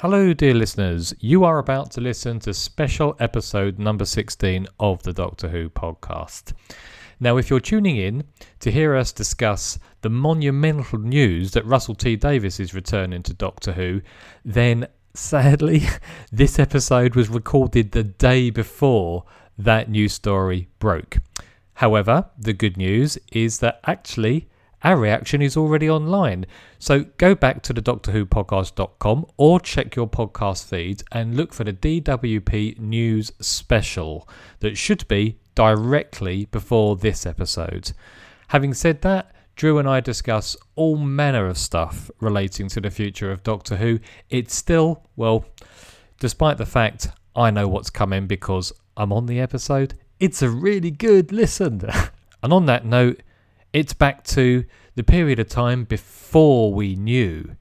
Hello, dear listeners. You are about to listen to special episode number 16 of the Doctor Who podcast. Now, if you're tuning in to hear us discuss the monumental news that Russell T Davies is returning to Doctor Who, then sadly, this episode was recorded the day before that news story broke. However, the good news is that actually our reaction is already online. So go back to the Doctor Who podcast.com or check your podcast feeds and look for the DWP news special that should be directly before this episode. Having said that, Drew and I discuss all manner of stuff relating to the future of Doctor Who. It's still, well, despite the fact I know what's coming because I'm on the episode, it's a really good listen. and on that note, it's back to the period of time before we knew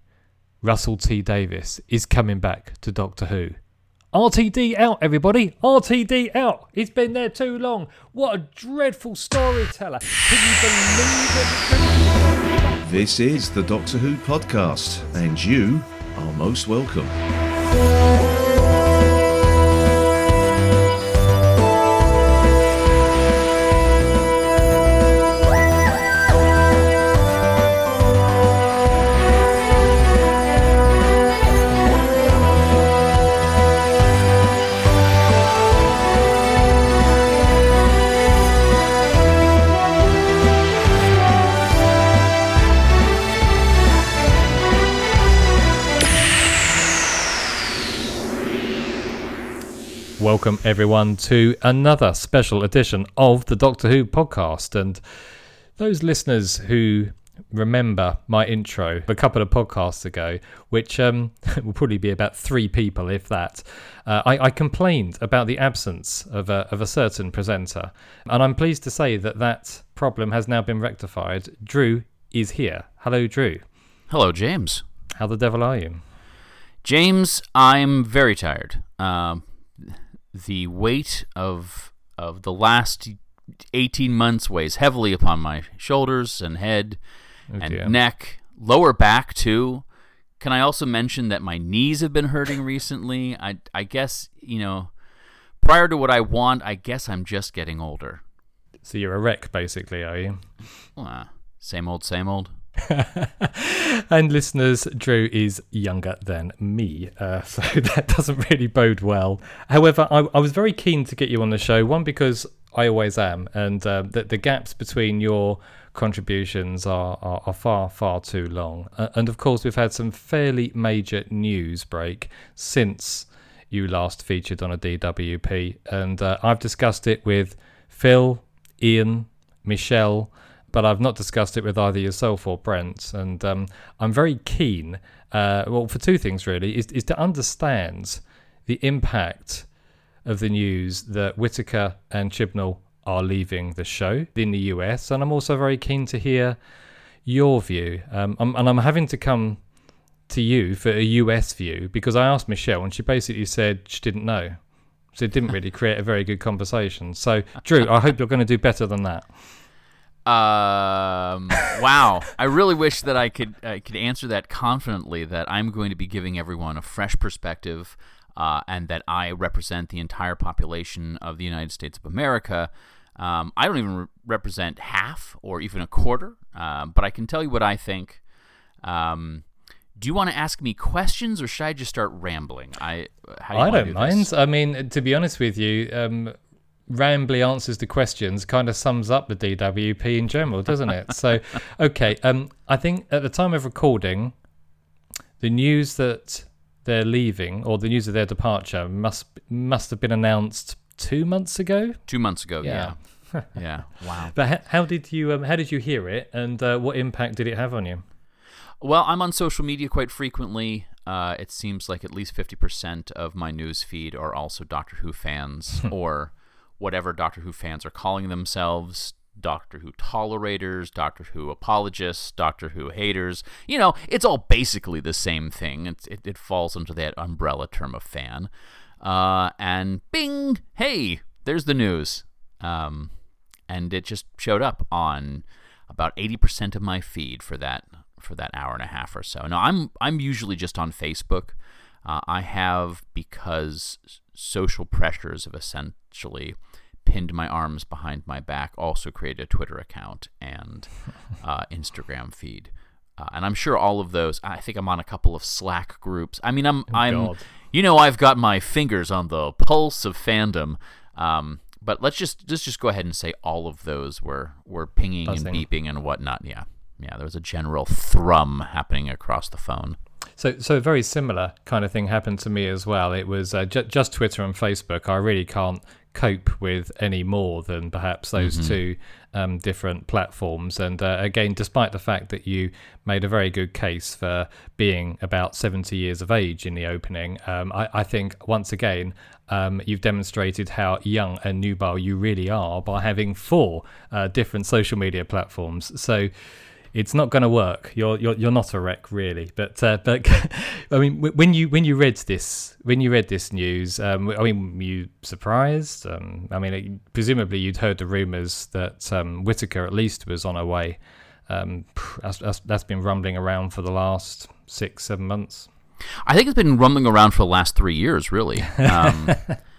Russell T Davies is coming back to Doctor Who. RTD out, everybody! RTD out! He's been there too long. What a dreadful storyteller! Can you believe it? This is the Doctor Who podcast, and you are most welcome. Welcome everyone to another special edition of the Doctor Who podcast. And those listeners who remember my intro a couple of podcasts ago, which um, will probably be about three people, if that, uh, I, I, complained about the absence of a, of a certain presenter. And I'm pleased to say that that problem has now been rectified. Drew is here. Hello, Drew. Hello, James. How the devil are you? James, I'm very tired. Um, the weight of of the last 18 months weighs heavily upon my shoulders and head oh, and neck, lower back too. Can I also mention that my knees have been hurting recently? I I guess, you know, prior to what I want, I guess I'm just getting older. So you're a wreck basically, are you? Well, uh, same old, same old. and listeners, Drew is younger than me, uh, so that doesn't really bode well. However, I, I, was very keen to get you on the show. One because I always am, and uh, the, the, gaps between your contributions are, are, are far, far too long. Uh, and of course, we've had some fairly major news break since you last featured on a DWP, and uh, I've discussed it with Phil, Ian, Michelle but I've not discussed it with either yourself or Brent. And um, I'm very keen, uh, well, for two things really, is, is to understand the impact of the news that Whittaker and Chibnall are leaving the show in the US. And I'm also very keen to hear your view. Um, I'm, and I'm having to come to you for a US view because I asked Michelle and she basically said she didn't know. So it didn't really create a very good conversation. So, Drew, I hope you're going to do better than that. Um, wow. I really wish that I could I could answer that confidently that I'm going to be giving everyone a fresh perspective uh, and that I represent the entire population of the United States of America. Um, I don't even re- represent half or even a quarter, uh, but I can tell you what I think. Um, do you want to ask me questions or should I just start rambling? I do I don't do mind. I mean, to be honest with you, um, rambly answers to questions kind of sums up the DWP in general, doesn't it? so, okay, um, I think at the time of recording, the news that they're leaving or the news of their departure must must have been announced two months ago. Two months ago, yeah, yeah. yeah. Wow. But how, how did you um, how did you hear it, and uh, what impact did it have on you? Well, I'm on social media quite frequently. Uh, it seems like at least 50% of my news feed are also Doctor Who fans or whatever Doctor Who fans are calling themselves. Doctor Who tolerators, Doctor Who apologists, Doctor Who haters. You know, it's all basically the same thing. It, it, it falls under that umbrella term of fan. Uh, and bing, hey, there's the news. Um, and it just showed up on about 80% of my feed for that for that hour and a half or so. Now I'm I'm usually just on Facebook. Uh, I have because social pressures have essentially pinned my arms behind my back. Also created a Twitter account and uh, Instagram feed. Uh, and I'm sure all of those. I think I'm on a couple of Slack groups. I mean, I'm I'm Oh, God. you know I've got my fingers on the pulse of fandom. Um, but let's just let's just go ahead and say all of those were were pinging Buzzing. and beeping and whatnot. Yeah, yeah. There was a general thrum happening across the phone. So, so a very similar kind of thing happened to me as well. It was uh, ju- just Twitter and Facebook. I really can't cope with any more than perhaps those two um, different platforms. And uh, again, despite the fact that you made a very good case for being about 70 years of age in the opening, um, I, I think once again um, you've demonstrated how young and nubile you really are by having four uh, different social media platforms. So it's not going to work. You're you're you're not a wreck, really. But uh, but I mean, when you when you read this when you read this news, um, I mean, were you surprised? Um, I mean, it, presumably you'd heard the rumours that um, Whittaker at least was on her way. Um, that's, that's that's been rumbling around for the last six seven months I think it's been rumbling around for the last three years, really.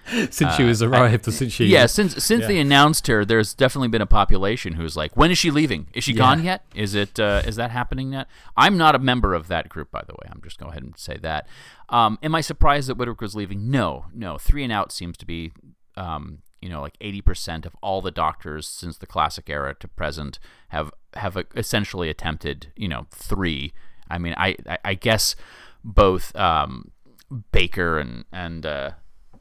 Since she was arrived or since she yeah, since since Yeah. they announced her, there's definitely been a population who's like, "When is she leaving? Is she Yeah. gone yet? Is it uh, is that happening yet?" I'm not a member of that group, by the way. I'm just going to go ahead and say that. Um, am I surprised that Whittaker's leaving? No, no. Three and out seems to be, um, you know, like 80% of all the doctors since the classic era to present have have uh, essentially attempted, you know, three. I mean, I I, I guess both um, Baker and and uh,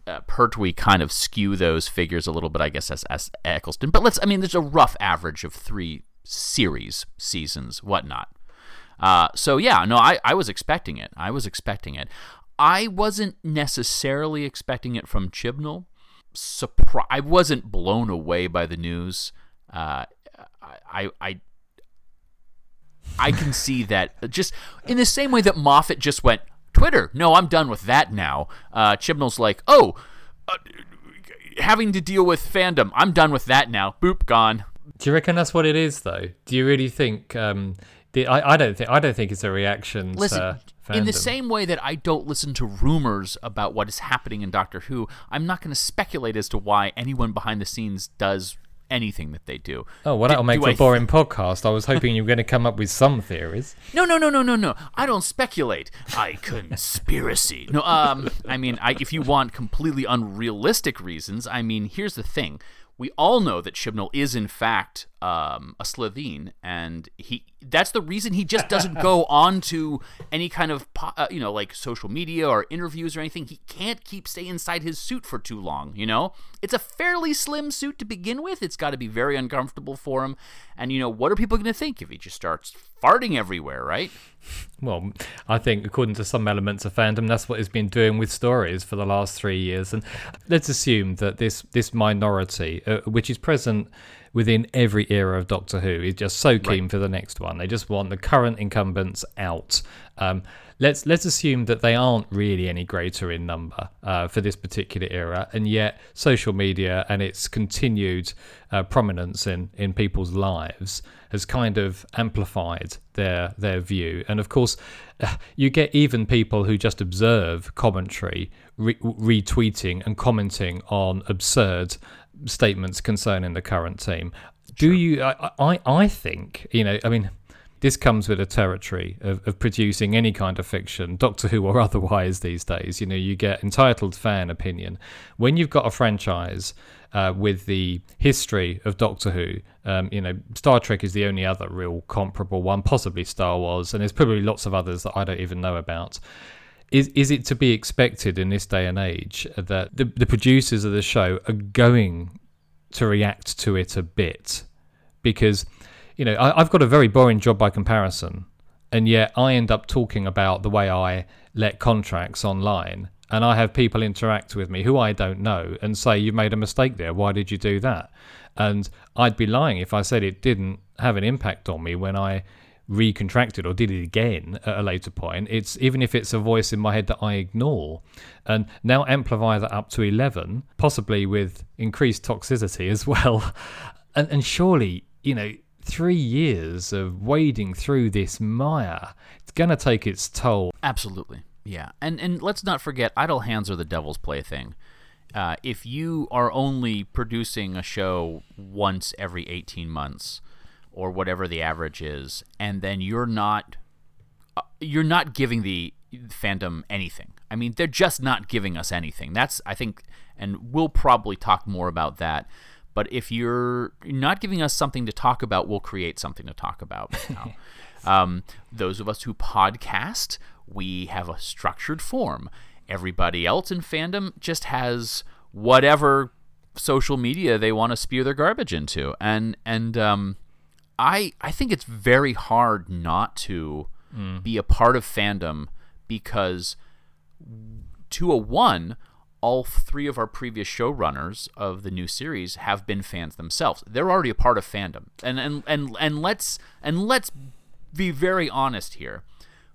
uh, Pertwee kind of skew those figures a little bit, I guess, as, as Eccleston. But let's, I mean, there's a rough average of three series, seasons, whatnot. Uh, so yeah, no, I, I was expecting it. I was expecting it. I wasn't necessarily expecting it from Chibnall. Surpri- I wasn't blown away by the news. Uh, I, I, I can see that just in the same way that Moffat just went Twitter. No, I'm done with that now. Uh, Chibnall's like, oh, uh, having to deal with fandom. I'm done with that now. Boop, gone. Do you reckon that's what it is, though? Do you really think? Um, the, I, I don't think. I don't think it's a reaction Listen, to in the same way that I don't listen to rumors about what is happening in Doctor Who, I'm not going to speculate as to why anyone behind the scenes does anything that they do. Oh, well, Do- that'll make do for I a boring podcast. I was hoping you were going to come up with some theories. No, no, no, no, no, no. I don't speculate. I conspiracy. No, um, I mean, I, if you want completely unrealistic reasons, I mean, here's the thing. We all know that Chibnall is in fact um, a Slitheen, and he—that's the reason he just doesn't go on to any kind of, uh, you know, like social media or interviews or anything. He can't keep stay inside his suit for too long. You know, it's a fairly slim suit to begin with. It's got to be very uncomfortable for him. And you know, what are people going to think if he just starts farting everywhere, right? Well, I think according to some elements of fandom, that's what he's been doing with stories for the last three years. And let's assume that this this minority, uh, which is present within every era of Doctor Who, is just so keen for the next one. They just want the current incumbents out. Um, let's let's assume that they aren't really any greater in number uh, for this particular era, and yet social media and its continued uh, prominence in in people's lives has kind of amplified their their view. And of course, you get even people who just observe commentary re- retweeting and commenting on absurd statements concerning the current team. Do you? I, I I think you know. I mean. This comes with a territory of, of producing any kind of fiction, Doctor Who or otherwise these days. You know, you get entitled fan opinion. When you've got a franchise uh, with the history of Doctor Who, um, you know, Star Trek is the only other real comparable one, possibly Star Wars, and there's probably lots of others that I don't even know about. Is is it to be expected in this day and age that the, the producers of the show are going to react to it a bit? Because, you know, I, I've got a very boring job by comparison, and yet I end up talking about the way I let contracts online, and I have people interact with me who I don't know and say, You've made a mistake there. Why did you do that? And I'd be lying if I said it didn't have an impact on me when I recontracted or did it again at a later point. It's even if it's a voice in my head that I ignore. And now amplify that up to 11, possibly with increased toxicity as well. And, and surely, you know, three years of wading through this mire, it's going to take its toll. Absolutely. Yeah, and and let's not forget, idle hands are the devil's plaything. Uh, if you are only producing a show once every 18 months, or whatever the average is, and then you're not uh, you're not giving the fandom anything. I mean, they're just not giving us anything. That's I think, and we'll probably talk more about that. But if you're not giving us something to talk about, we'll create something to talk about. Now. um, those of us who podcast, we have a structured form. Everybody else in fandom just has whatever social media they want to spew their garbage into, and and um, I I think it's very hard not to mm. be a part of fandom because to a one all three of our previous showrunners of the new series have been fans themselves. They're already a part of fandom. And and and and let's and let's be very honest here.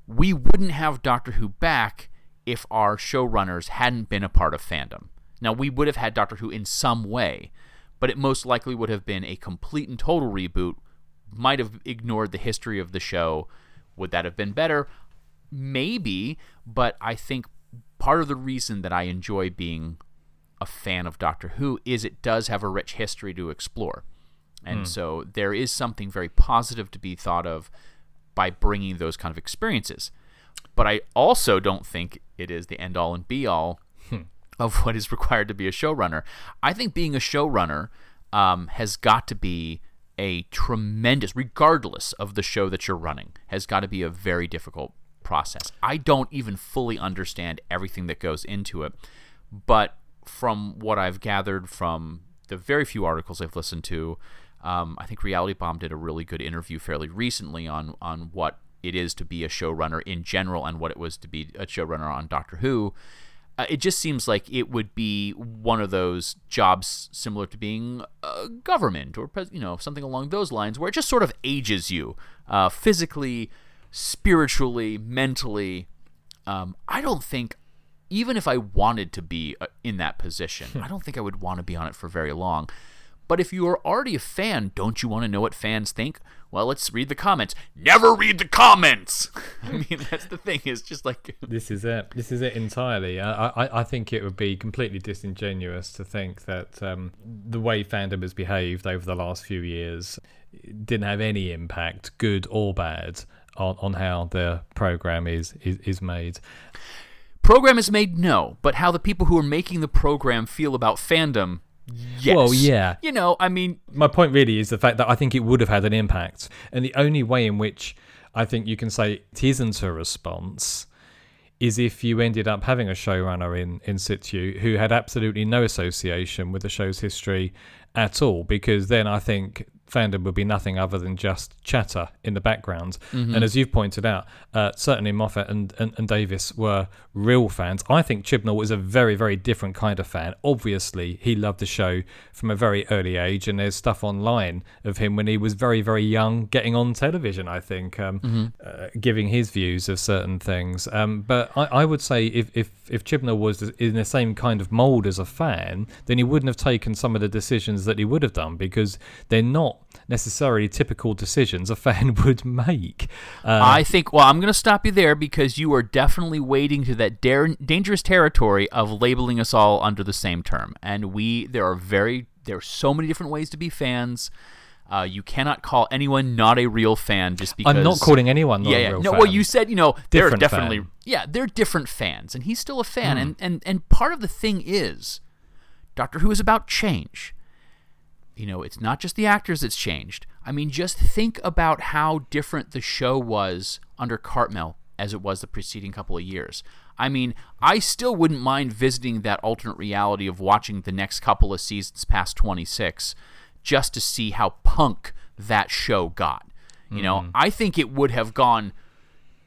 We wouldn't have Doctor Who back if our showrunners hadn't been a part of fandom. Now we would have had Doctor Who in some way, but it most likely would have been a complete and total reboot. Might have ignored the history of the show. Would that have been better? Maybe, but I think part of the reason that I enjoy being a fan of Doctor Who is it does have a rich history to explore. And mm. so there is something very positive to be thought of by bringing those kind of experiences. But I also don't think it is the end all and be all hmm. of what is required to be a showrunner. I think being a showrunner um, has got to be a tremendous, regardless of the show that you're running, has got to be a very difficult process. I don't even fully understand everything that goes into it, but from what I've gathered from the very few articles I've listened to, um, I think Reality Bomb did a really good interview fairly recently on on what it is to be a showrunner in general and what it was to be a showrunner on Doctor Who. Uh, it just seems like it would be one of those jobs similar to being a government or you know something along those lines, where it just sort of ages you uh, physically, spiritually, mentally. Um, I don't think, even if I wanted to be uh, in that position, I don't think I would want to be on it for very long. But if you are already a fan, don't you want to know what fans think? Well, let's read the comments. Never read the comments. I mean, that's the thing. Is just like this is it. This is it entirely. I, I, I think it would be completely disingenuous to think that um, the way fandom has behaved over the last few years didn't have any impact, good or bad, on, on how the program is, is, is made. Program is made, no, but how the people who are making the program feel about fandom Yes. Well, yeah. You know, I mean, my point really is the fact that I think it would have had an impact, and the only way in which I think you can say it isn't a response is if you ended up having a showrunner in in situ who had absolutely no association with the show's history at all, because then I think fandom would be nothing other than just chatter in the background. Mm-hmm. And as you've pointed out, uh, certainly Moffat and, and, and, Davies were real fans. I think Chibnall was a very, very different kind of fan. Obviously, he loved the show from a very early age, and there's stuff online of him when he was very, very young, getting on television, I think, um, mm-hmm. uh, giving his views of certain things. Um, but I, I, would say if, if, if Chibnall was in the same kind of mould as a fan, then he wouldn't have taken some of the decisions that he would have done because they're not necessarily typical decisions a fan would make. Uh, I think, well, I'm going to stop you there because you are definitely wading to that dangerous territory of labeling us all under the same term. And we, there are very, there are so many different ways to be fans. Uh, you cannot call anyone not a real fan just because. I'm not calling anyone yeah, yeah. no, fan. Well, you said you know they're definitely fan. yeah they're different fans, and he's still a fan, mm. and and and part of the thing is, Doctor Who is about change you know, it's not just the actors that's changed. I mean, just think about how different the show was under Cartmel as it was the preceding couple of years. I mean, I still wouldn't mind visiting that alternate reality of watching the next couple of seasons past 26 just to see how punk that show got. You mm. know, mm-hmm. I think it would have gone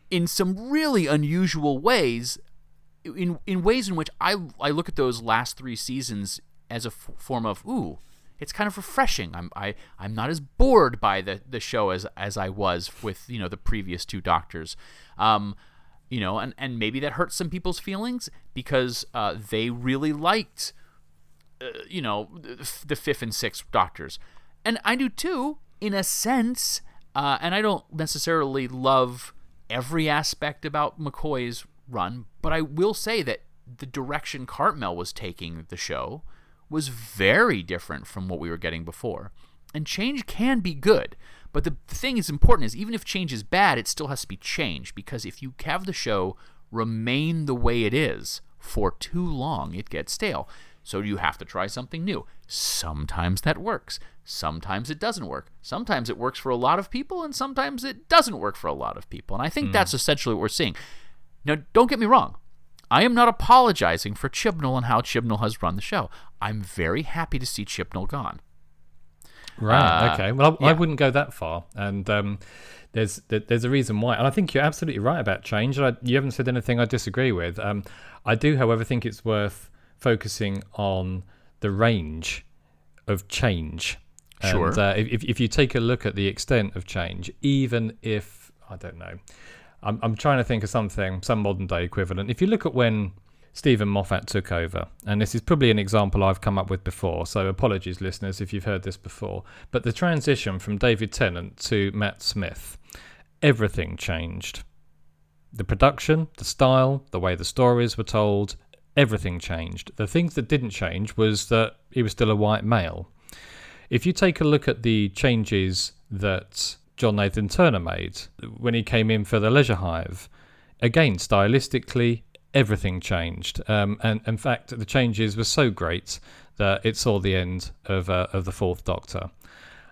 in some really unusual ways in in ways in which I I look at those last 3 seasons as a f- form of ooh, it's kind of refreshing. I'm I I'm not as bored by the the show as as I was with you know the previous two Doctors. Um, you know, and and maybe that hurts some people's feelings because uh, they really liked, uh, you know, the fifth and sixth Doctors, and I do too in a sense. Uh, and I don't necessarily love every aspect about McCoy's run, but I will say that the direction Cartmel was taking the show was very different from what we were getting before. And change can be good. But the, thing is important is even if change is bad, it still has to be changed because if you have the show remain the way it is for too long, it gets stale. So you have to try something new. Sometimes that works. Sometimes it doesn't work. Sometimes it works for a lot of people, and sometimes it doesn't work for a lot of people. And I think mm. that's essentially what we're seeing. Now, don't get me wrong. I am not apologizing for Chibnall and how Chibnall has run the show. I'm very happy to see Chibnall gone. Right. Uh, okay. Well, I, yeah. I, wouldn't go that far, and um, there's there's a reason why, and I think you're absolutely right about change. I, you haven't said anything I disagree with. Um, I do, however, think it's worth focusing on the range of change. Sure. And, uh, if if you take a look at the extent of change, even if I don't know, I'm I'm trying to think of something, some modern day equivalent. If you look at when Steven Moffat took over. And this is probably an example I've come up with before, so apologies, listeners, if you've heard this before. But the transition from David Tennant to Matt Smith, everything changed. The production, the style, the way the stories were told, everything changed. The things that didn't change was that he was still a white male. If you take a look at the changes that John Nathan Turner made when he came in for the Leisure Hive, again, stylistically, everything changed. Um, and in fact, the changes were so great that it saw the end of, uh, of the Fourth Doctor.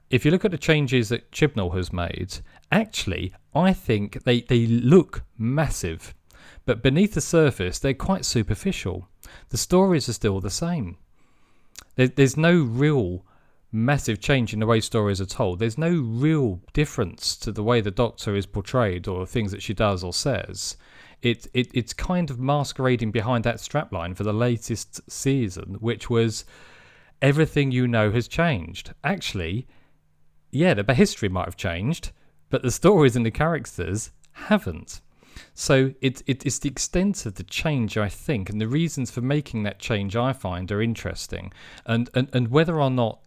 If you look at the changes that Chibnall has made, actually, I think they, they look massive, but beneath the surface, they're quite superficial. The stories are still the same. There, there's no real massive change in the way stories are told. There's no real difference to the way the Doctor is portrayed or things that she does or says it, it it's kind of masquerading behind that strapline for the latest season, which was everything you know has changed. Actually, yeah, the history might have changed, but the stories and the characters haven't. So it, it, it's the extent of the change, I think, and the reasons for making that change I find are interesting, and and, and whether or not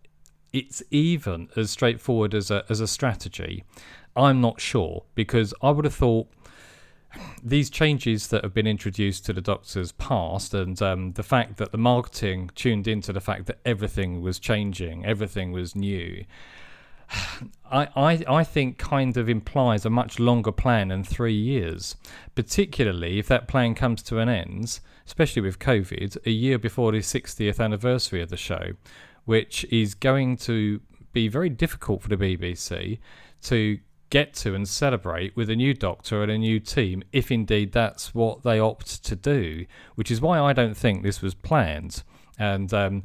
it's even as straightforward as a as a strategy, I'm not sure because I would have thought these changes that have been introduced to the Doctor's past, and um, the fact that the marketing tuned into the fact that everything was changing, everything was new, I, I, I think kind of implies a much longer plan than three years, particularly if that plan comes to an end, especially with COVID, a year before the 60th anniversary of the show, which is going to be very difficult for the BBC to get to and celebrate with a new doctor and a new team, if indeed that's what they opt to do, which is why I don't think this was planned. And um,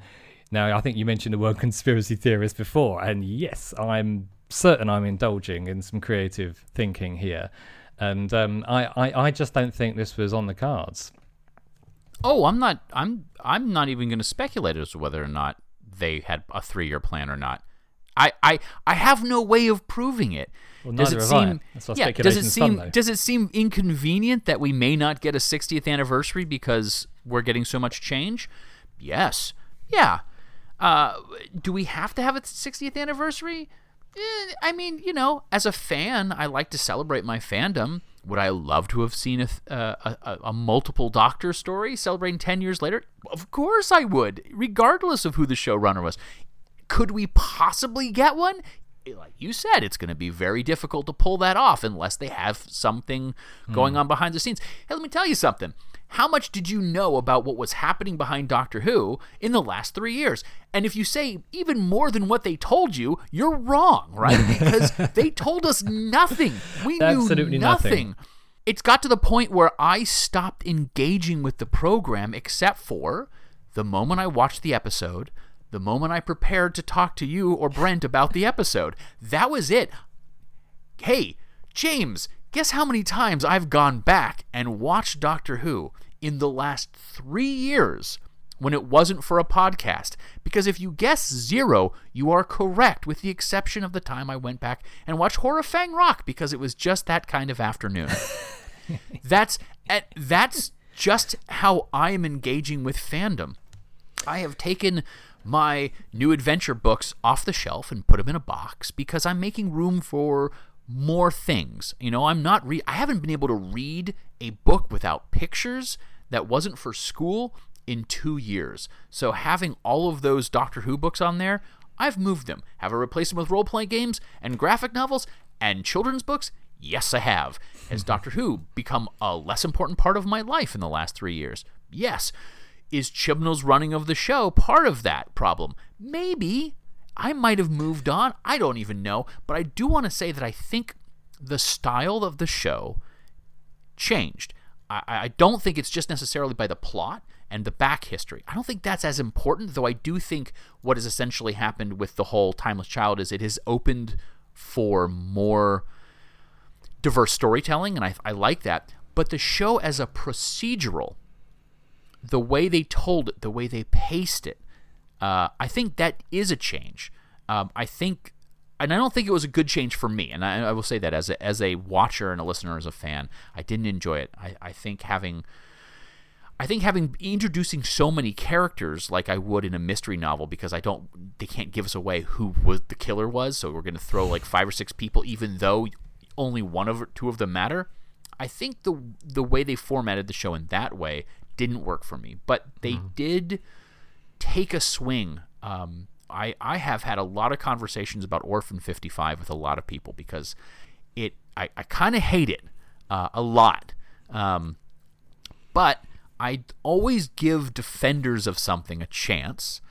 now I think you mentioned the word conspiracy theorist before, and yes, I'm certain I'm indulging in some creative thinking here. And um, I, I, I just don't think this was on the cards. Oh, I'm not. I'm. I'm not even going to speculate as to whether or not they had a three-year plan or not. I, I, I have no way of proving it. Well, does it seem? yeah. Does it seem? Fun, does it seem inconvenient that we may not get a 60th anniversary because we're getting so much change? Yes. Yeah. Uh, do we have to have a 60th anniversary? Eh, I mean, you know, as a fan, I like to celebrate my fandom. Would I love to have seen a, uh, a, a, multiple Doctor story celebrating 10 years later? Of course I would, regardless of who the showrunner was. Could we possibly get one? Like you said, it's going to be very difficult to pull that off unless they have something going mm. on behind the scenes. Hey, let me tell you something. How much did you know about what was happening behind Doctor Who in the last three years? And if you say even more than what they told you, you're wrong, right? Because they told us nothing. We Absolutely knew nothing. nothing. It's got to the point where I stopped engaging with the program except for the moment I watched the episode, the moment I prepared to talk to you or Brent about the episode. That was it. Hey, James, guess how many times I've gone back and watched Doctor Who in the last three years when it wasn't for a podcast? Because if you guess zero, you are correct, with the exception of the time I went back and watched Horror Fang Rock because it was just that kind of afternoon. that's eh, that's just how I am engaging with fandom. I have taken my new adventure books off the shelf and put them in a box because I'm making room for more things. You know, I'm not re- I haven't been able to read a book without pictures that wasn't for school in 2 years. So having all of those Doctor Who books on there, I've moved them. Have I replaced them with role-playing games and graphic novels and children's books? Yes, I have. Has Doctor Who become a less important part of my life in the last 3 years? Yes. Is Chibnall's running of the show part of that problem? Maybe. I might have moved on. I don't even know. But I do want to say that I think the style of the show changed. I, I don't think it's just necessarily by the plot and the back history. I don't think that's as important, though I do think what has essentially happened with the whole Timeless Child is it has opened for more diverse storytelling, and I, I like that. But the show as a procedural, the way they told it, the way they paced it, uh, I think that is a change. Um, I think, and I don't think it was a good change for me. And I, I, will say that as a, as a watcher and a listener, as a fan, I didn't enjoy it. I, I think having, I think having introducing so many characters like I would in a mystery novel because I don't, they can't give us away who was the killer was. So we're going to throw like five or six people, even though only one of two of them matter. I think the the way they formatted the show in that way didn't work for me, but they mm. did take a swing. Um, I I have had a lot of conversations about Orphan 55 with a lot of people because it I, I kind of hate it uh, a lot, um, but I always give defenders of something a chance.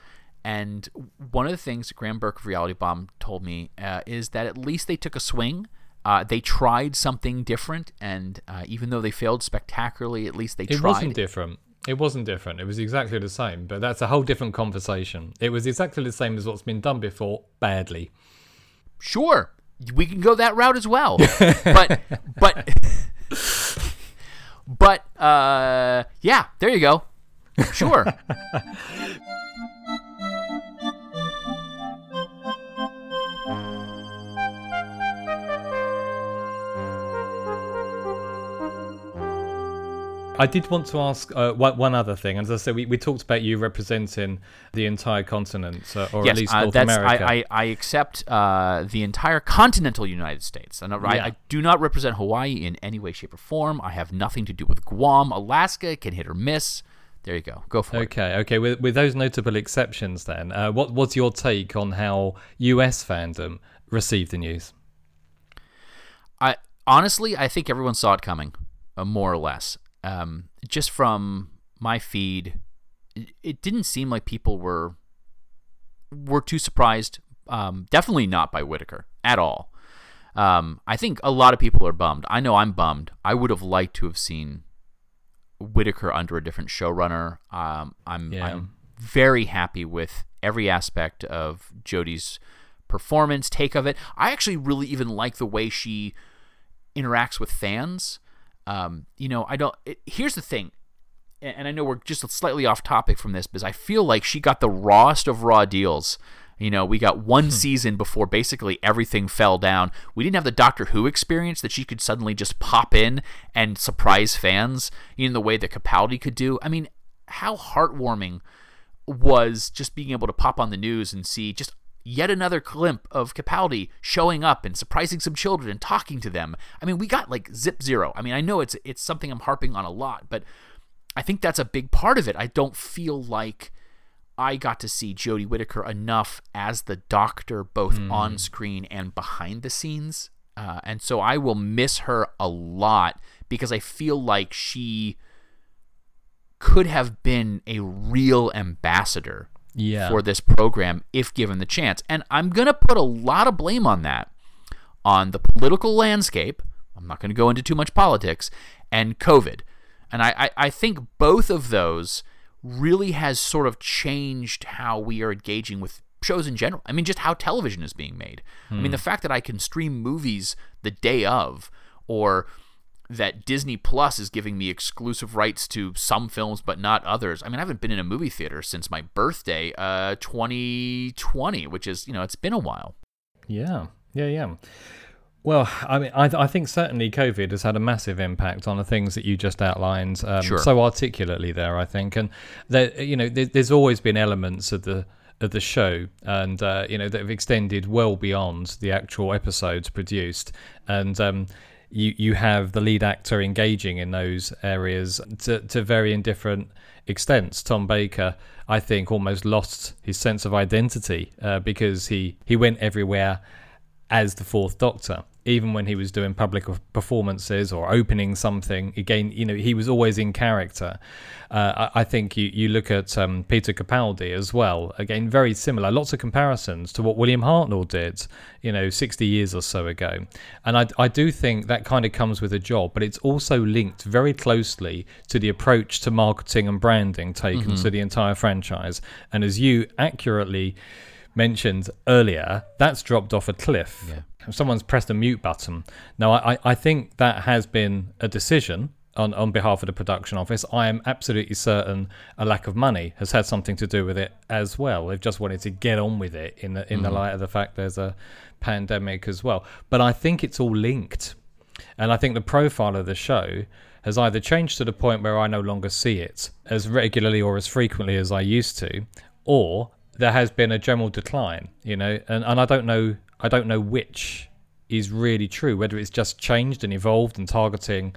And one of the things Graham Burke of Reality Bomb told me uh, is that at least they took a swing uh, they tried something different, and uh, even though they failed spectacularly, at least they it tried. It wasn't different. It wasn't different. It was exactly the same, but that's a whole different conversation. It was exactly the same as what's been done before, badly. Sure, we can go that route as well, but but but uh, yeah, there you go. Sure. I did want to ask uh, one other thing. As I said, we, we talked about you representing the entire continent, uh, or yes, at least uh, North America. I, I, I accept uh, the entire continental United States. And I, yeah. I, do not represent Hawaii in any way, shape, or form. I have nothing to do with Guam. Alaska can hit or miss. There you go. Go for okay, it. Okay, okay. With, with those notable exceptions, then, uh, what was your take on how US fandom received the news? I honestly, I think everyone saw it coming, uh, more or less um, just from my feed, it, didn't seem like people were were too surprised. Um, definitely not by Whittaker at all. Um, I think a lot of people are bummed. I know I'm bummed. I would have liked to have seen Whittaker under a different showrunner. Um, I'm yeah. I'm very happy with every aspect of Jodie's performance, take of it. I actually really even like the way she interacts with fans. Um, you know, I don't. It, here's the thing, and I know we're just slightly off topic from this, because I feel like she got the rawest of raw deals. You know, we got one hmm. season before basically everything fell down. We didn't have the Doctor Who experience that she could suddenly just pop in and surprise fans in the way that Capaldi could do. I mean, how heartwarming was just being able to pop on the news and see just yet another glimpse of Capaldi showing up and surprising some children and talking to them. I mean, we got like zip zero. I mean, I know it's it's something I'm harping on a lot, but I think that's a big part of it. I don't feel like I got to see Jodie Whittaker enough as the doctor, both mm. on screen and behind the scenes. Uh, and so I will miss her a lot because I feel like she could have been a real ambassador yeah. for this program if given the chance. And I'm going to put a lot of blame on that on the political landscape. I'm not going to go into too much politics and COVID. And I, I, I think both of those really has sort of changed how we are engaging with shows in general. I mean, just how television is being made. Hmm. I mean, hmm. the fact that I can stream movies the day of, or that Disney Plus is giving me exclusive rights to some films but not others. I mean, I haven't been in a movie theater since my birthday, uh, 2020, which is, you know, it's been a while. Yeah, yeah, yeah. Well, I mean, I, I think certainly COVID has had a massive impact on the things that you just outlined um, sure. so articulately there. I think, and there, you know, there, there's always been elements of the of the show, and uh, you know that have extended well beyond the actual episodes produced, and um, you you have the lead actor engaging in those areas to to varying different extents. Tom Baker, I think, almost lost his sense of identity uh, because he he went everywhere as the Fourth Doctor even when he was doing public performances or opening something again you know he was always in character. Uh, I, I, think you, you look at um, peter capaldi as well. Again very similar lots of comparisons to what william hartnell did you know 60 years or so ago. And i, I do think that kind of comes with a job but it's also linked very closely to the approach to marketing and branding taken mm-hmm. to the entire franchise. And as you accurately mentioned earlier, that's dropped off a cliff. Yeah. Someone's pressed a mute button. Now, I, I think that has been a decision on, on behalf of the production office. I am absolutely certain a lack of money has had something to do with it as well. They've just wanted to get on with it in the in mm. the light of the fact there's a pandemic as well. But I think it's all linked, and I think the profile of the show has either changed to the point where I no longer see it as regularly or as frequently as I used to, or there has been a general decline, you know, and, and I don't know I don't know which is really true, whether it's just changed and evolved and targeting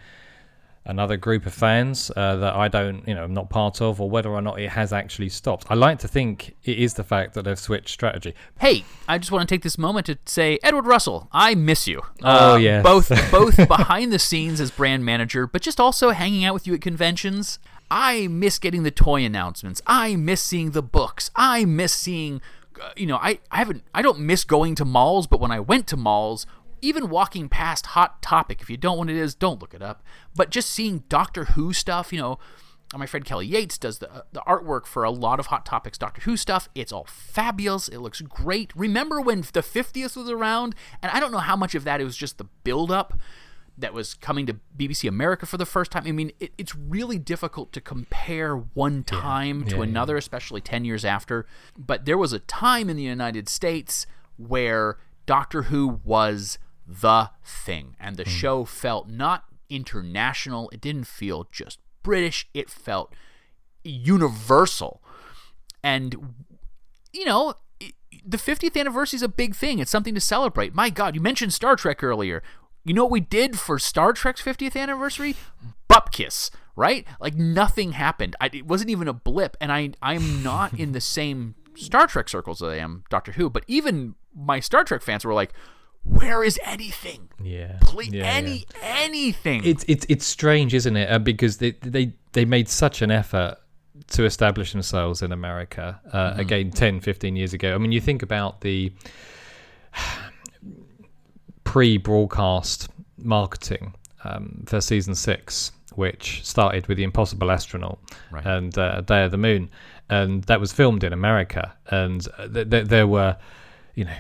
another group of fans uh, that I don't, you know, I'm not part of, or whether or not it has actually stopped. I like to think it is the fact that they've switched strategy. Hey, I just want to take this moment to say, Edward Russell, I miss you. Oh uh, yeah, both both behind the scenes as brand manager, but just also hanging out with you at conventions. I miss getting the toy announcements. I miss seeing the books. I miss seeing, uh, you know, I, I haven't, I don't miss going to malls, but when I went to malls, even walking past Hot Topic, if you don't know what it is, don't look it up. But just seeing Doctor Who stuff, you know, my friend Kelly Yates does the, uh, the artwork for a lot of Hot Topics Doctor Who stuff. It's all fabulous. It looks great. Remember when the 50th was around? And I don't know how much of that it was just the build up that was coming to BBC America for the first time. I mean, it, it's really difficult to compare one time yeah. to yeah, another, yeah. especially 10 years after. But there was a time in the United States where Doctor Who was the thing, and the mm. show felt not international, it didn't feel just British, it felt universal. And, you know, the 50th anniversary is a big thing. It's something to celebrate. My God, you mentioned Star Trek earlier. You know what we did for Star Trek's 50th anniversary? Bupkis, right? Like nothing happened. I, it wasn't even a blip, and I I'm not in the same Star Trek circles that I am Doctor Who. But even my Star Trek fans were like, "Where is anything? Yeah, please, yeah, any yeah. anything." It's it's it's strange, isn't it? Uh, because they they they made such an effort to establish themselves in America uh, mm-hmm. again 10 15 years ago i mean you think about the pre-broadcast marketing um, for season six, which started with the Impossible Astronaut right. and uh, Day of the Moon, and that was filmed in America, and th- th- there were, you know.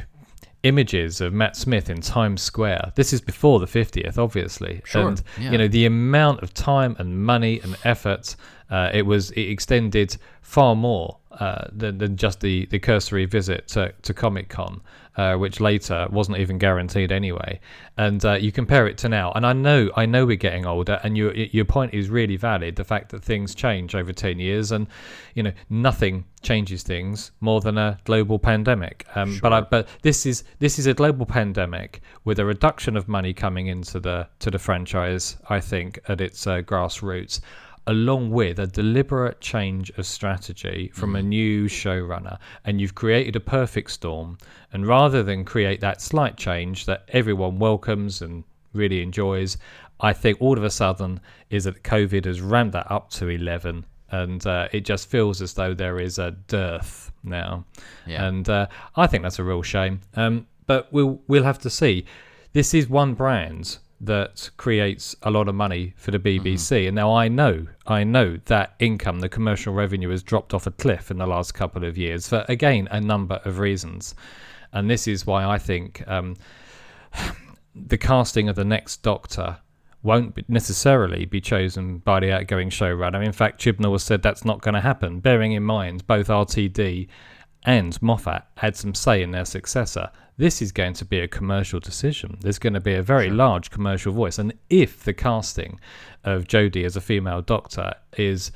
Images of Matt Smith in Times Square. This is before the 50th, obviously, sure. and yeah. you know the amount of time and money and effort uh, it was it extended far more uh, than, than just the, the cursory visit to, to Comic Con, uh, which later wasn't even guaranteed anyway. And uh, you compare it to now, and I know I know we're getting older, and your your point is really valid. The fact that things change over ten years, and you know nothing changes things more than a global pandemic. Um, sure. But I, but this is this is a global pandemic with a reduction of money coming into the to the franchise. I think at its uh, grassroots along with a deliberate change of strategy from a mm. new showrunner, and you've created a perfect storm. And rather than create that slight change that everyone welcomes and really enjoys, I think all of a sudden is that COVID has ramped that up to 11 and uh, it just feels as though there is a dearth now. Yeah. And uh, I think that's a real shame. Um, but we'll we'll have to see. This is one brand that creates a lot of money for the BBC. Mm-hmm. And now I know, I know that income, the commercial revenue, has dropped off a cliff in the last couple of years for again a number of reasons. And this is why I think um, the casting of the next Doctor won't be necessarily be chosen by the outgoing showrunner. In fact, Chibnall has said that's not going to happen, bearing in mind both RTD and Moffat had some say in their successor. This is going to be a commercial decision. There's going to be a very sure. large commercial voice. And if the casting of Jodie as a female doctor is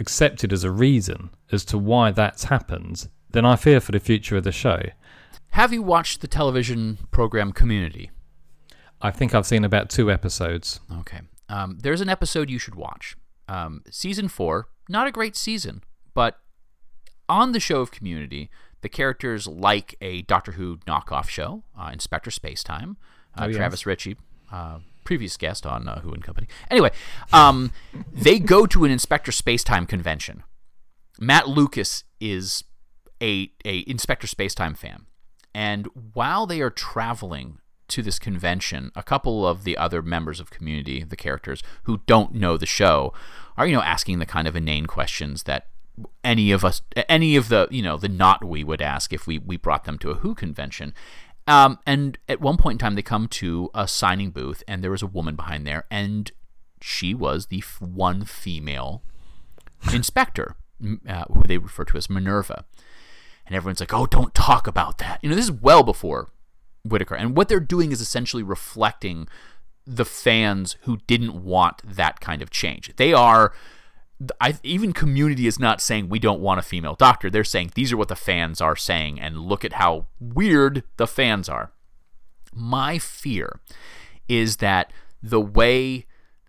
accepted as a reason as to why that's happened, then I fear for the future of the show. Have you watched the television program Community? I think I've seen about two episodes. Okay. Um, there's an episode you should watch. Um, season four, not a great season, but on the show of Community, the characters like a Doctor Who knockoff show, uh, Inspector Spacetime, uh, Oh, yes. Travis Ritchie, uh, previous guest on uh, Who and Company. Anyway, um, they go to an Inspector Spacetime convention. Matt Lucas is a a Inspector Spacetime fan, and while they are traveling to this convention, a couple of the other members of Community, the characters who don't know the show, are you know asking the kind of inane questions that any of us, any of the you know the not we would ask if we we brought them to a Who convention. Um, and at one point in time, they come to a signing booth, and there was a woman behind there, and she was the f- one female inspector, uh, who they refer to as Minerva. And everyone's like, "Oh, don't talk about that." You know, this is well before Whittaker, and what they're doing is essentially reflecting the fans who didn't want that kind of change. They are. I, even community is not saying we don't want a female doctor. They're saying these are what the fans are saying, and look at how weird the fans are. My fear is that the way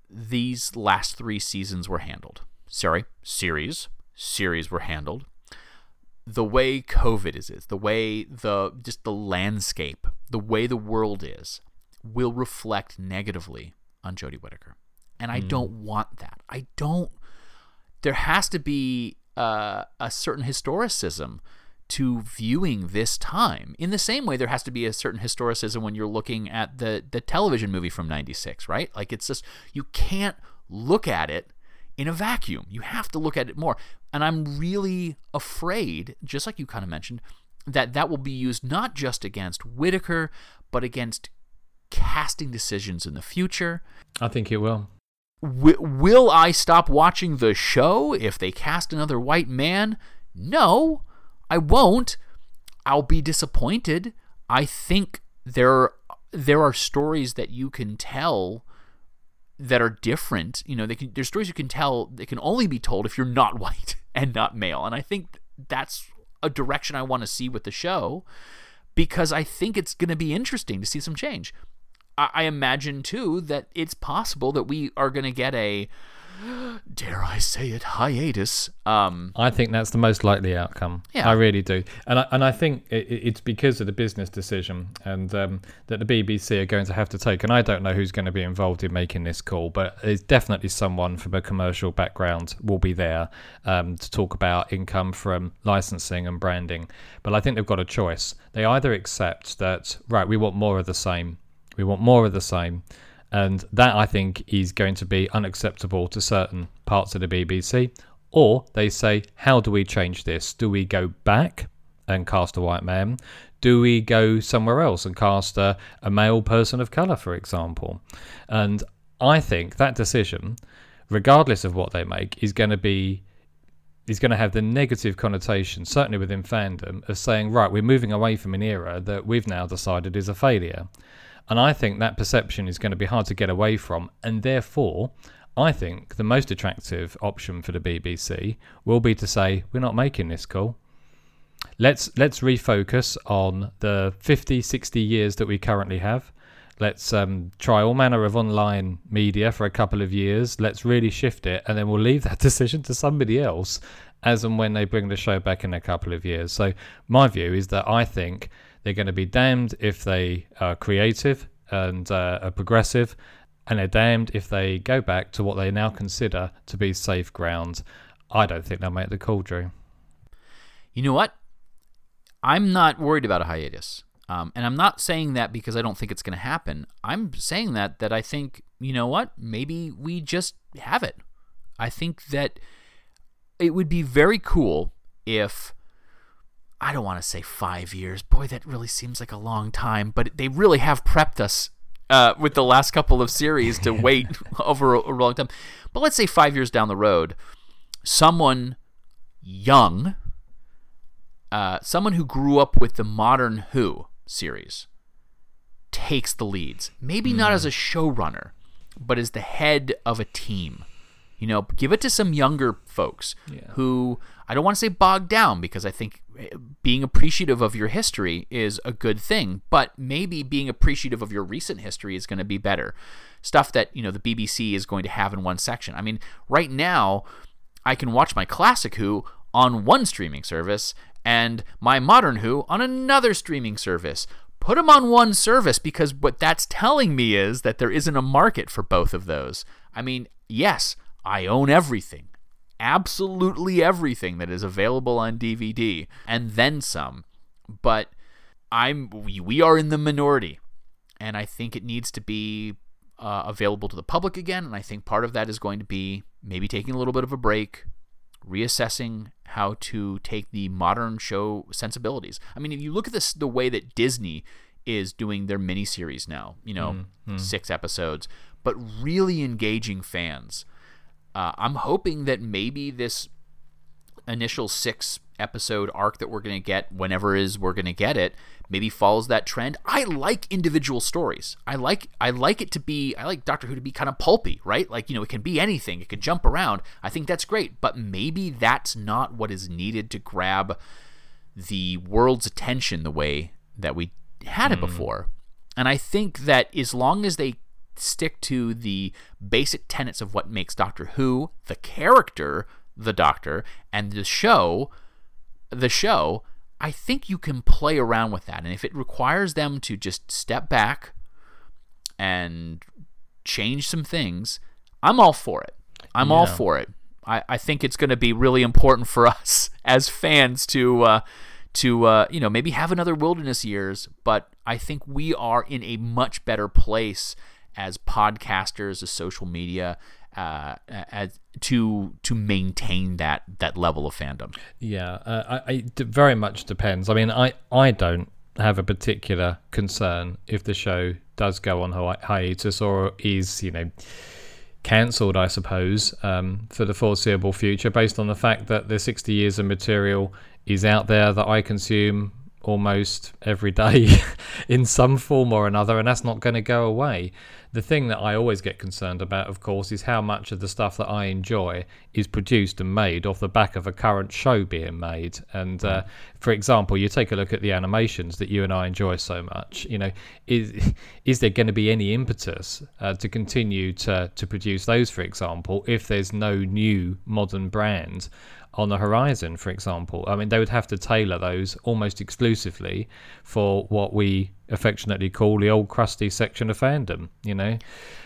these last three seasons were handled, sorry, series, series were handled, the way COVID is, is the way the just the landscape, the way the world is, will reflect negatively on Jodie Whittaker, and I hmm. don't want that. I don't. There has to be uh, a certain historicism to viewing this time. In the same way, there has to be a certain historicism when you're looking at the the television movie from '96, right? Like it's just you can't look at it in a vacuum. You have to look at it more. And I'm really afraid, just like you kind of mentioned, that that will be used not just against Whittaker, but against casting decisions in the future. I think it will. W- will I stop watching the show if they cast another white man? No, I won't. I'll be disappointed. I think there there are stories that you can tell that are different. You know, they can, there's stories you can tell that can only be told if you're not white and not male. And I think that's a direction I want to see with the show because I think it's going to be interesting to see some change. I, I imagine too that it's possible that we are going to get a dare I say it hiatus. Um, I think that's the most likely outcome. Yeah. I really do, and I, and I think it, it- it's because of the business decision and um, that the BBC are going to have to take. And I don't know who's going to be involved in making this call, but it's definitely someone from a commercial background will be there um, to talk about income from licensing and branding. But I think they've got a choice. They either accept that right, we want more of the same, we want more of the same. And that I think is going to be unacceptable to certain parts of the BBC. Or they say, how do we change this? Do we go back and cast a white man? Do we go somewhere else and cast a, a male person of colour, for example? And I think that decision, regardless of what they make, is going to be is going to have the negative connotation, certainly within fandom, of saying, right, we're moving away from an era that we've now decided is a failure. And I think that perception is going to be hard to get away from. And therefore, I think the most attractive option for the BBC will be to say, we're not making this call. Let's let's refocus on the 50, 60 years that we currently have. Let's um, try all manner of online media for a couple of years. Let's really shift it, and then we'll leave that decision to somebody else as and when they bring the show back in a couple of years. So, my view is that I think they're going to be damned if they are creative and uh, are progressive, and they're damned if they go back to what they now consider to be safe ground. I don't think they'll make the call, Drew. You know what? I'm not worried about a hiatus. Um, and I'm not saying that because I don't think it's going to happen. I'm saying that that I think, you know what? Maybe we just have it. I think that it would be very cool if I don't want to say five years. Boy, that really seems like a long time. But they really have prepped us uh, with the last couple of series to wait over a, a long time. But let's say five years down the road, someone young, uh, someone who grew up with the modern Who series, takes the leads. Maybe not as a showrunner, but as the head of a team You know, give it to some younger folks who I don't want to say bogged down because I think eh, being appreciative of your history is a good thing, but maybe being appreciative of your recent history is going to be better. Stuff that, you know, the BBC is going to have in one section. I mean, right now, I can watch my classic Who on one streaming service and my modern Who on another streaming service. Put them on one service because what that's telling me is that there isn't a market for both of those. I mean, yes, I own everything. Absolutely everything that is available on DVD and then some. But I'm we, are in the minority and I think it needs to be uh, available to the public again. And I think part of that is going to be maybe taking a little bit of a break, reassessing how to take the modern show sensibilities. I mean, if you look at this, the way that Disney is doing their miniseries now, you know, six episodes, but really engaging fans. Uh, I'm hoping that maybe this initial six episode arc that we're going to get whenever is we're going to get it maybe follows that trend. I like individual stories. I like i like it to be i like doctor who to be kind of pulpy right? Like you know it can be anything. It can jump around. I think that's great. But maybe that's not what is needed to grab the world's attention the way that we had it before. And i think that as long as they stick to the basic tenets of what makes doctor who the character the doctor and the show the show, I think you can play around with that. And if it requires them to just step back and change some things, I'm all for it. I'm all for it. I, I think it's going to be really important for us as fans to uh, to uh, you know maybe have another wilderness years, but I think we are in a much better place as podcasters, as social media, uh, as to to maintain that that level of fandom. Yeah, uh, it very much depends. I mean, I, I don't have a particular concern if the show does go on hi- hiatus or is, you know, cancelled, I suppose, um, for the foreseeable future, based on the fact that the 60 years of material is out there that I consume almost every day in some form or another, and that's not going to go away. The thing that I always get concerned about, of course, is how much of the stuff that I enjoy is produced and made off the back of a current show being made. And uh, for example, you take a look at the animations that you and I enjoy so much. You know, is is there going to be any impetus uh, to continue to to produce those, for example, if there's no new modern brand? On the horizon, for example. I mean, they would have to tailor those almost exclusively for what we affectionately call the old crusty section of fandom. You know,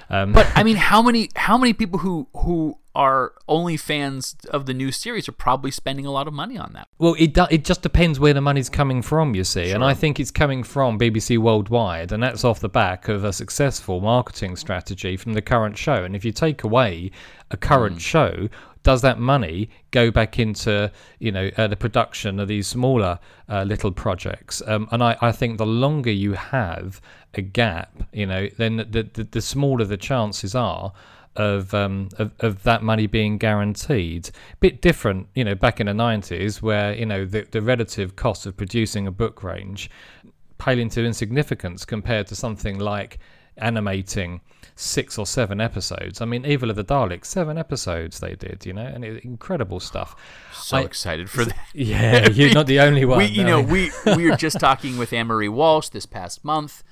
um, But I mean, how many how many people who who are only fans of the new series are probably spending a lot of money on that? Well, it do, it just depends where the money's coming from, you see, and I think it's coming from BBC Worldwide, and that's off the back of a successful marketing strategy from the current show. And if you take away a current show, does that money go back into you know uh, the production of these smaller uh, little projects? Um, and I, I think the longer you have a gap, you know, then the the, the smaller the chances are of, um, of of that money being guaranteed. Bit different, you know, back in the nineties, where you know the the relative cost of producing a book range pale into insignificance compared to something like animating six or seven episodes. I mean, Evil of the Daleks, seven episodes they did, you know, and it, incredible stuff. So I- excited for that. Yeah, you're not the only one. we you no. know we we were just talking with Anne Marie Walsh this past month.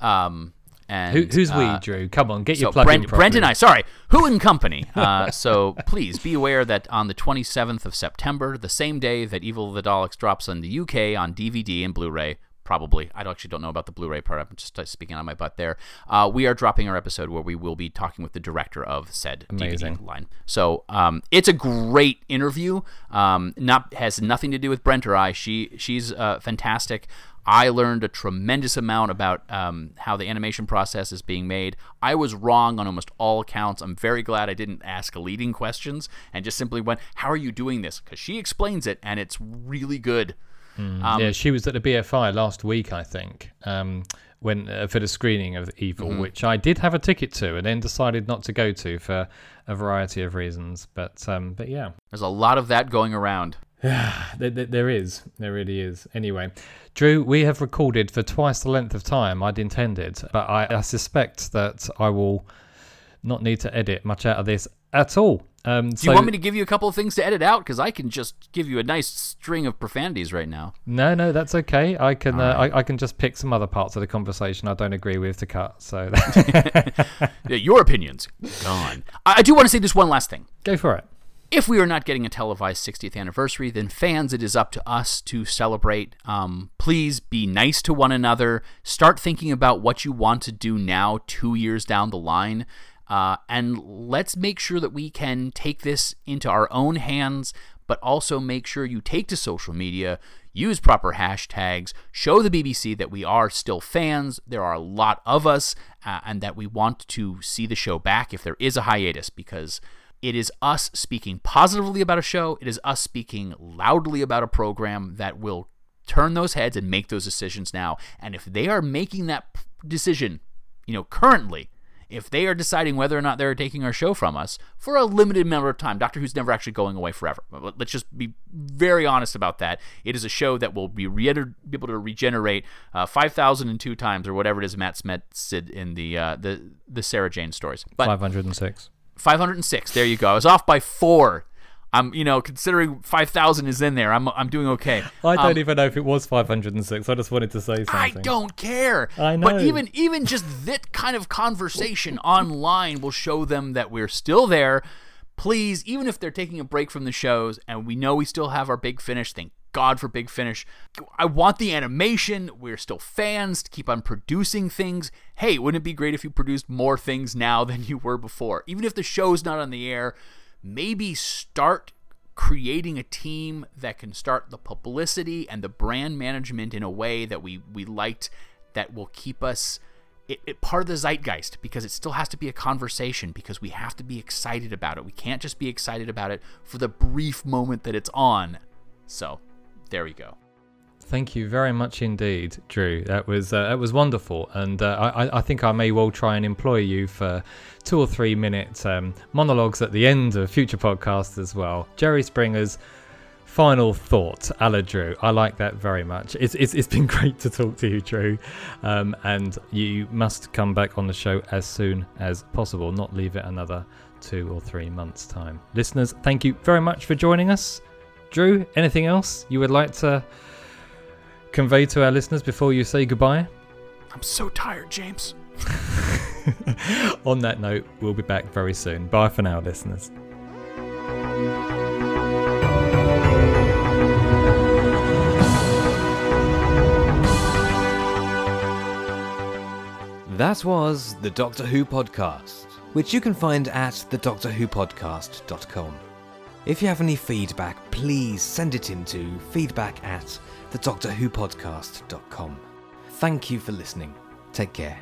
Um, and Who, who's we, uh, Drew? Come on, get So your plug Brent, in Brent and. I, sorry, Who and Company. Uh, so please be aware that on the 27th of September, the same day that Evil of the Daleks drops in the UK on DVD and Blu-ray, probably. I actually don't know about the Blu-ray part. I'm just uh, speaking on my butt there. Uh, we are dropping our episode where we will be talking with the director of said Amazing. DVD line. So um, it's a great interview. Um, not has nothing to do with Brent or I. She she's uh, fantastic. I learned a tremendous amount about um, how the animation process is being made. I was wrong on almost all accounts. I'm very glad I didn't ask leading questions and just simply went, "How are you doing this?" Because she explains it and it's really good. Um, yeah, she was at the BFI last week, I think, um, when uh, for the screening of Evil, Mm-hmm. which I did have a ticket to, and then decided not to go to for a variety of reasons. But um, but yeah, There's a lot of that going around. there, there, there is, there really is. Anyway, Drew, we have recorded for twice the length of time I'd intended, but I, I suspect that I will not need to edit much out of this at all. Um, Do you want me to give you a couple of things to edit out? Because I can just give you a nice string of profanities right now. No, no, that's okay. I can uh, I, I can just pick some other parts of the conversation I don't agree with to cut. So Yeah, Your opinions gone. I I do want to say this one last thing. go for it. If we are not getting a televised 60th anniversary, then fans, it is up to us to celebrate. Um, please be nice to one another. Start thinking about what you want to do now, two years down the line. Uh, and let's make sure that we can take this into our own hands, but also make sure you take to social media, use proper hashtags, show the BBC that we are still fans. There are a lot of us, uh, and that we want to see the show back if there is a hiatus, because it is us speaking positively about a show. It is us speaking loudly about a program that will turn those heads and make those decisions now. And if they are making that decision, you know, currently, if they are deciding whether or not they're taking our show from us for a limited amount of time, Doctor Who's never actually going away forever. Let's just be very honest about that. It is a show that will be, re- be able to regenerate uh, 5,002 times or whatever it is Matt Smith said in the uh, the the Sarah Jane stories. But Five hundred and six. 506. There you go. I was off by four. I'm, you know, considering 5,000 is in there, I'm, I'm doing okay. I don't Um, even know if it was five hundred and six. I just wanted to say something. I don't care. I know. But even even just that kind of conversation online will show them that we're still there. Please, even if they're taking a break from the shows, and we know we still have our big finish. Thank God for big finish. I want the animation. We're still fans to keep on producing things. Hey, wouldn't it be great if you produced more things now than you were before? Even if the show's not on the air, maybe start creating a team that can start the publicity and the brand management in a way that we we liked that will keep us it, it part of the zeitgeist because it still has to be a conversation because we have to be excited about it. We can't just be excited about it for the brief moment that it's on. So, there we go. Thank you very much indeed, Drew. That was uh, that was wonderful, and uh, I, I think I may well try and employ you for two or three minute um, monologues at the end of future podcasts as well. Jerry Springer's final thought, a la Drew. I like that very much. It's, it's, it's been great to talk to you, Drew, um, and you must come back on the show as soon as possible. Not leave it another two or three months' time. Listeners, thank you very much for joining us. Drew, anything else you would like to? Convey to our listeners before you say goodbye? I'm so tired, James. On that note, we'll be back very soon. Bye for now, listeners. That was the Doctor Who podcast, which you can find at thedoctorwhopodcast.com. If you have any feedback, please send it in to feedback at thedoctorwhopodcast.com. Thank you for listening. Take care.